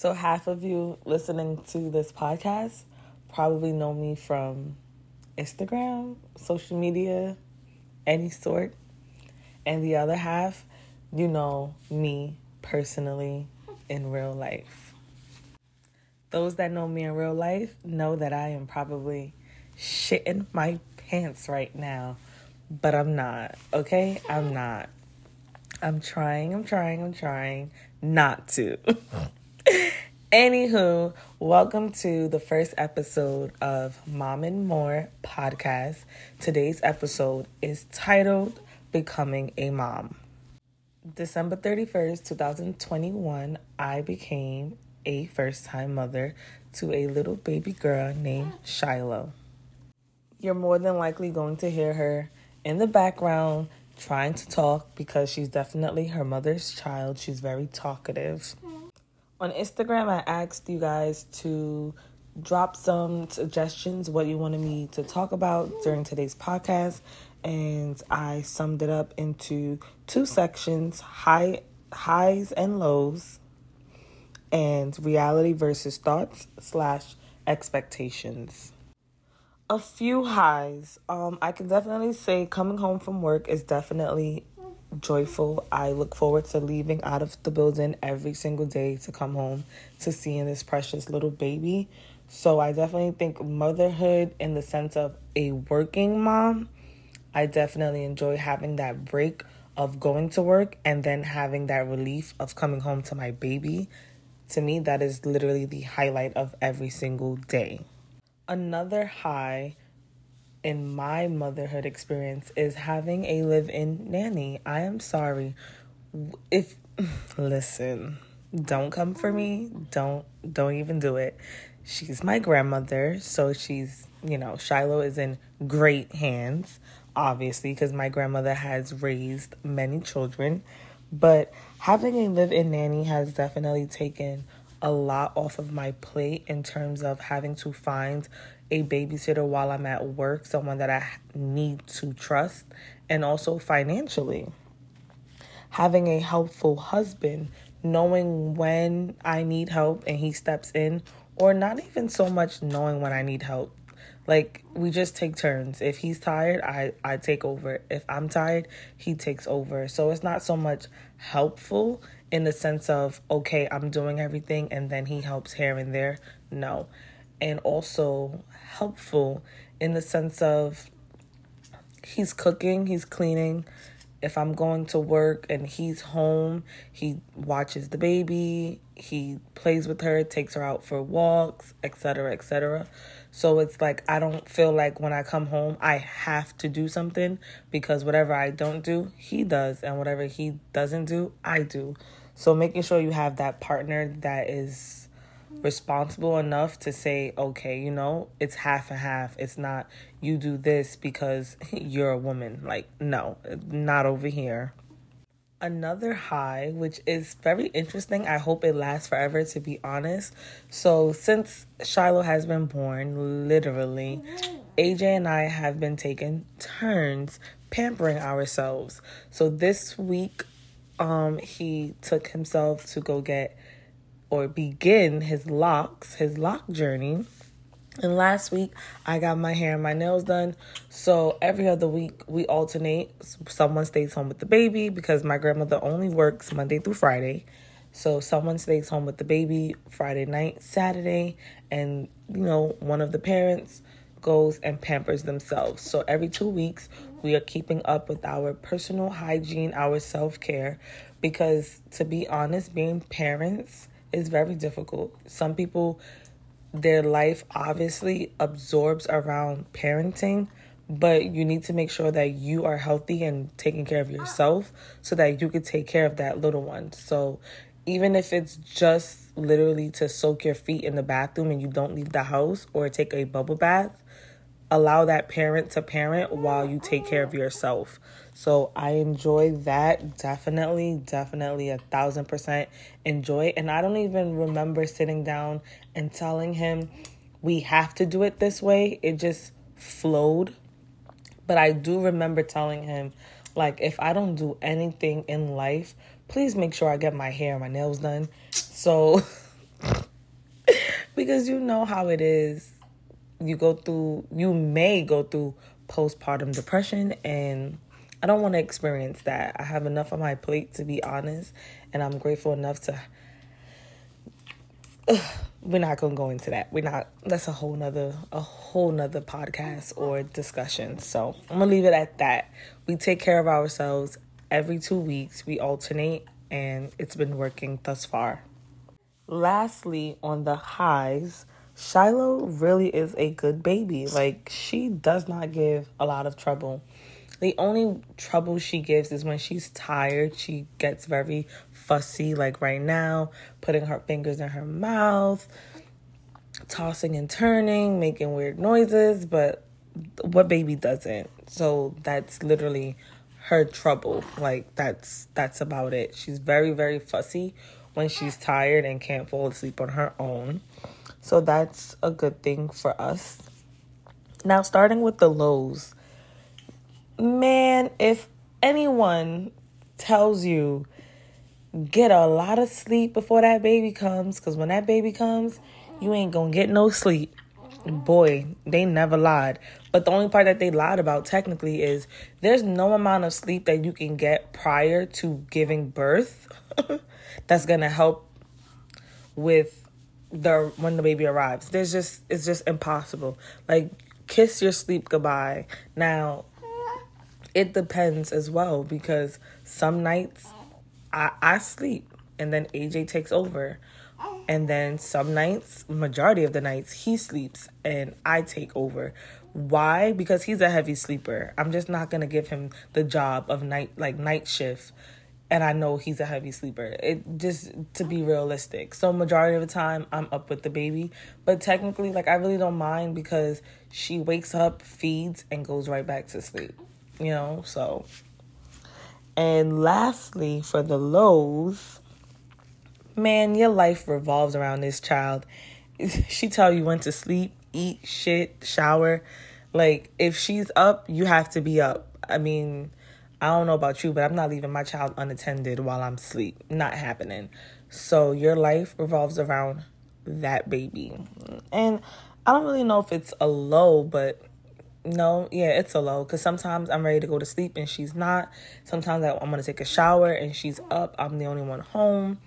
So, half of you listening to this podcast probably know me from Instagram, social media, any sort. And the other half, you know me personally in real life. Those that know me in real life know that I am probably shitting my pants right now, but I'm not, okay? I'm not. I'm trying, I'm trying, I'm trying not to. Anywho, welcome to the first episode of Mom and More podcast. Today's episode is titled Becoming a Mom. December 31st, 2021, I became a first time mother to a little baby girl named Shiloh. You're more than likely going to hear her in the background trying to talk because she's definitely her mother's child. She's very talkative on Instagram, I asked you guys to drop some suggestions what you wanted me to talk about during today's podcast and I summed it up into two sections high highs and lows and reality versus thoughts slash expectations. A few highs. Um I can definitely say coming home from work is definitely joyful. I look forward to leaving out of the building every single day to come home to seeing this precious little baby. So I definitely think motherhood in the sense of a working mom, I definitely enjoy having that break of going to work and then having that relief of coming home to my baby. To me, that is literally the highlight of every single day. Another high in my motherhood experience is having a live-in nanny. I am sorry. If listen, don't come for me. Don't don't even do it. She's my grandmother, so she's, you know, Shiloh is in great hands, obviously, because my grandmother has raised many children. But having a live in nanny has definitely taken a lot off of my plate in terms of having to find a babysitter while I'm at work, someone that I need to trust, and also financially. Having a helpful husband, knowing when I need help and he steps in, or not even so much knowing when I need help. Like we just take turns. If he's tired, I I take over. If I'm tired, he takes over. So it's not so much helpful in the sense of okay, I'm doing everything and then he helps here and there. No and also helpful in the sense of he's cooking, he's cleaning. If I'm going to work and he's home, he watches the baby, he plays with her, takes her out for walks, etc., etc. So it's like I don't feel like when I come home I have to do something because whatever I don't do, he does, and whatever he doesn't do, I do. So making sure you have that partner that is responsible enough to say, okay, you know, it's half and half. It's not you do this because you're a woman. Like, no, not over here. Another high, which is very interesting. I hope it lasts forever, to be honest. So, since Shiloh has been born, literally, AJ and I have been taking turns pampering ourselves. So, this week, um, he took himself to go get or begin his locks, his lock journey. And last week, I got my hair and my nails done. So every other week, we alternate. Someone stays home with the baby because my grandmother only works Monday through Friday. So someone stays home with the baby Friday night, Saturday, and you know, one of the parents goes and pampers themselves. So every two weeks, we are keeping up with our personal hygiene, our self care, because to be honest, being parents is very difficult. Some people, their life obviously absorbs around parenting, but you need to make sure that you are healthy and taking care of yourself so that you could take care of that little one. So even if it's just literally to soak your feet in the bathroom and you don't leave the house or take a bubble bath, allow that parent to parent while you take care of yourself. So I enjoy that definitely, definitely a thousand percent enjoy. And I don't even remember sitting down and telling him we have to do it this way. It just flowed. But I do remember telling him, like, if I don't do anything in life, please make sure I get my hair and my nails done. So because you know how it is. You go through, you may go through postpartum depression, and I don't want to experience that. I have enough on my plate to be honest, and I'm grateful enough to. We're not gonna go into that. We're not. That's a whole nother, a whole nother podcast or discussion. So I'm gonna leave it at that. We take care of ourselves every two weeks. We alternate, and it's been working thus far. Lastly, on the highs, Shiloh really is a good baby. Like, she does not give a lot of trouble. The only trouble she gives is when she's tired. She gets very fussy, like right now, putting her fingers in her mouth, tossing and turning, making weird noises. But what baby doesn't? So that's literally her trouble. Like that's that's about it. She's very very fussy when she's tired and can't fall asleep on her own. So that's a good thing for us. Now starting with the lows. Man, if anyone tells you get a lot of sleep before that baby comes cuz when that baby comes, you ain't to get no sleep. Boy, they never lied. But the only part that they lied about technically is there's no amount of sleep that you can get prior to giving birth that's to help with the when the baby arrives. There's just it's just impossible. Like kiss your sleep goodbye. Now, it depends as well because some nights I I sleep and then AJ takes over. And then some nights, majority of the nights, he sleeps and I take over. Why? Because he's a heavy sleeper. I'm just not gonna give him the job of night like night shift and I know he's a heavy sleeper. It just to be realistic. So majority of the time I'm up with the baby, but technically like I really don't mind because she wakes up, feeds and goes right back to sleep. You know? So and lastly, for the lows, man, your life revolves around this child. She tell you when to sleep, eat, shit, shower. Like if she's up, you have to be up. I mean, I don't know about you, but I'm not leaving my child unattended while I'm asleep. Not happening. So your life revolves around that baby. And I don't really know if it's a low, but no, yeah, it's a low because sometimes I'm ready to go to sleep and she's not. Sometimes I'm going to take a shower and she's up. I'm the only one home.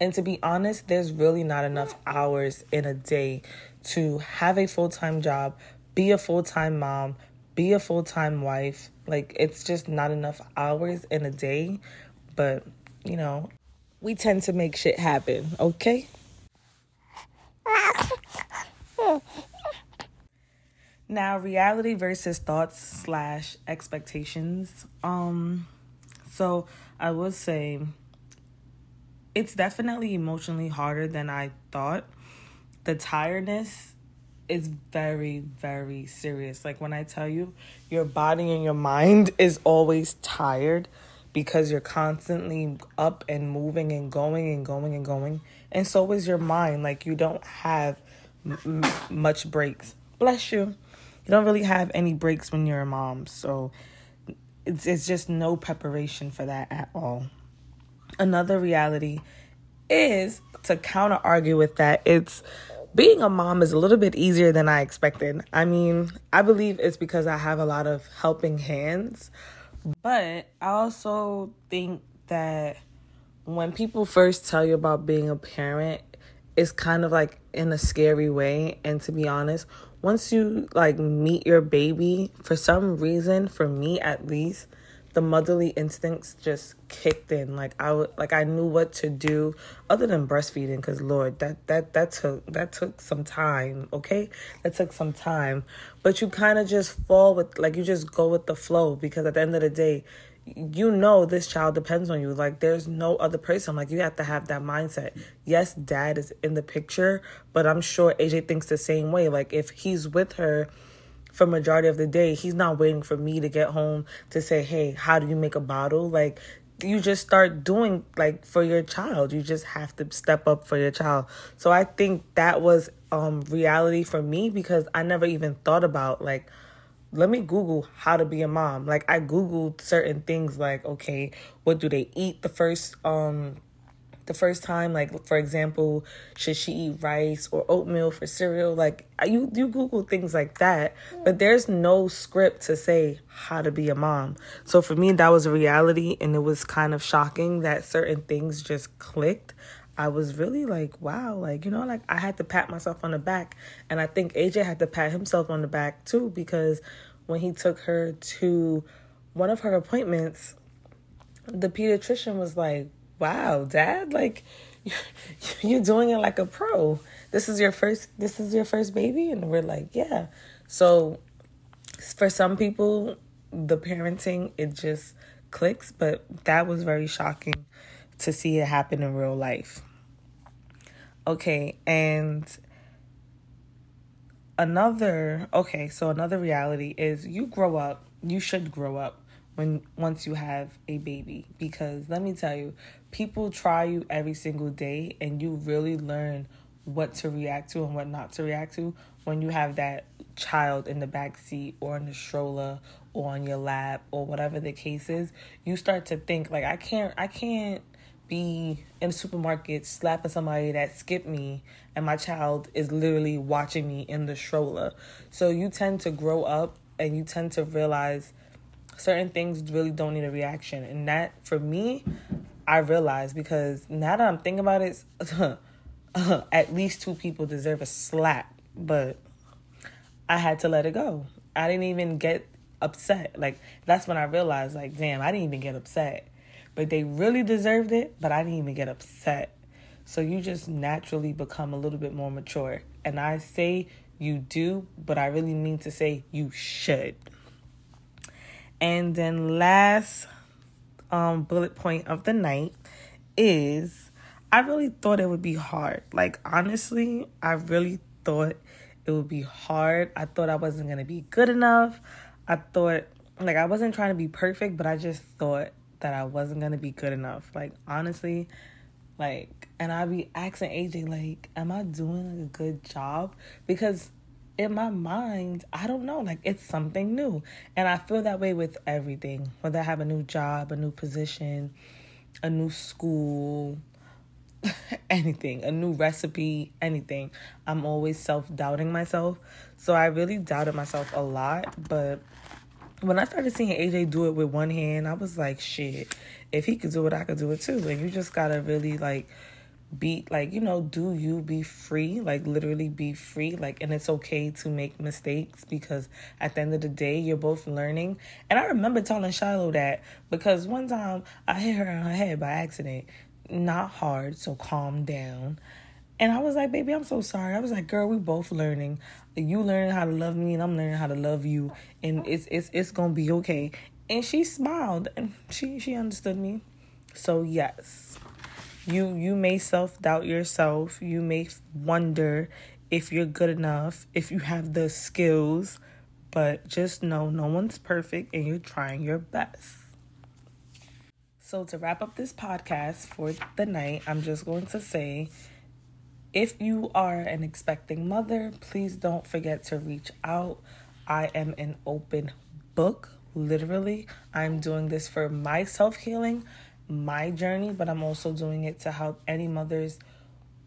And to be honest, there's really not enough hours in a day to have a full time job, be a full time mom, be a full time wife. Like, it's just not enough hours in a day. But, you know, we tend to make shit happen, okay? now, reality versus thoughts slash expectations. Um, so I would say it's definitely emotionally harder than I thought. The tiredness is very, very serious. Like when I tell you, your body and your mind is always tired because you're constantly up and moving and going and going and going. And so is your mind. Like you don't have m- much breaks. Bless you. You don't really have any breaks when you're a mom. So it's, it's just no preparation for that at all another reality is to counter argue with that, it's being a mom is a little bit easier than I expected. I mean, I believe it's because I have a lot of helping hands, but I also think that when people first tell you about being a parent, it's kind of like in a scary way. And to be honest, once you like meet your baby, for some reason, for me at least, the motherly instincts just kicked in. Like i like i knew what to do other than breastfeeding because lord that that that took that took some time okay? That took some time. But you kind of just fall with like you just go with the flow because at the end of the day you know this child depends on you. Like there's no other person. Like you have to have that mindset. Yes dad is in the picture but i'm sure aj thinks the same way. Like if he's with her for majority of the day he's not waiting for me to get home to say hey how do you make a bottle? Like you just start doing like for your child. You just have to step up for your child. So i think that was um reality for me because i never even thought about like let me google how to be a mom. Like i googled certain things like okay what do they eat the first um the first time like for example should she eat rice or oatmeal for cereal like you you google things like that but there's no script to say how to be a mom so for me that was a reality and it was kind of shocking that certain things just clicked I was really like, wow, like, you know, like I had to pat myself on the back. And I think AJ had to pat himself on the back too, because when he took her to one of her appointments, the pediatrician was like, wow, dad, like you're doing it like a pro. This is your first this is your first baby and we're like, yeah. So for some people the parenting it just clicks, but that was very shocking to see it happen in real life. Okay, and another okay, so another reality is you grow up, you should grow up when once you have a baby because let me tell you, people try you every single day and you really learn what to react to and what not to react to when you have that child in the back seat or in the stroller or on your lap or whatever the case is you start to think like i can't i can't be in the supermarket slapping somebody that skipped me and my child is literally watching me in the stroller. So you tend to grow up and you tend to realize certain things really don't need a reaction. And that for me, I realized because now that I'm thinking about it, at least two people deserve a slap. But I had to let it go. I didn't even get upset. Like that's when I realized like damn, I didn't even get upset but they really deserved it, but I didn't even get upset. So you just naturally become a little bit more mature. And I say you do, but I really mean to say you should. And then last um, bullet point of the night is I really thought it would be hard. Like honestly, I really thought it would be hard. I thought I wasn't going to be good enough. I thought like I wasn't trying to be perfect, but I just thought that I wasn't gonna be good enough. Like honestly, like and I'd be asking AJ like, am I doing a good job? Because in my mind, I don't know, like it's something new. And I feel that way with everything. Whether I have a new job, a new position, a new school, anything, a new recipe, anything. I'm always self doubting myself. So I really doubted myself a lot, but when I started seeing AJ do it with one hand, I was like, shit, if he could do it, I could do it too. And you just gotta really like be like, you know, do you be free? Like literally be free. Like and it's okay to make mistakes because at the end of the day you're both learning. And I remember telling Shiloh that because one time I hit her on her head by accident. Not hard, so calm down. And I was like, baby, I'm so sorry. I was like, girl, we both learning. You learning how to love me and I'm learning how to love you. And it's it's it's gonna be okay. And she smiled and she she understood me. So yes. You you may self-doubt yourself. You may wonder if you're good enough, if you have the skills, but just know no one's perfect and you're trying your best. So, to wrap up this podcast for the night, I'm just going to say if you are an expecting mother, please don't forget to reach out. I am an open book, literally. I'm doing this for my self healing, my journey, but I'm also doing it to help any mothers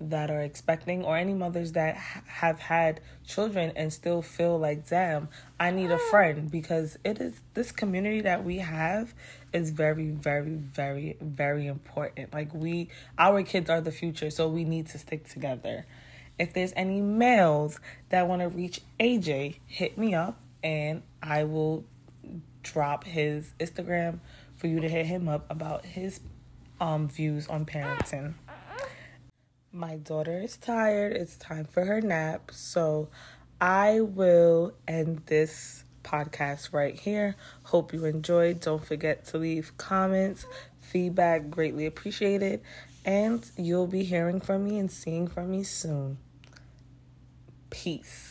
that are expecting or any mothers that ha- have had children and still feel like damn i need a friend because it is this community that we have is very very very very important. Like we our kids are the future so we need to stick together. If there's any males that want to reach aj hit me up and i will drop his instagram for you to hit him up about his um views on parenting my daughter is tired. It's time for her nap. So I will end this podcast right here. Hope you enjoyed. Don't forget to leave comments, feedback, greatly appreciated. And you'll be hearing from me and seeing from me soon. Peace.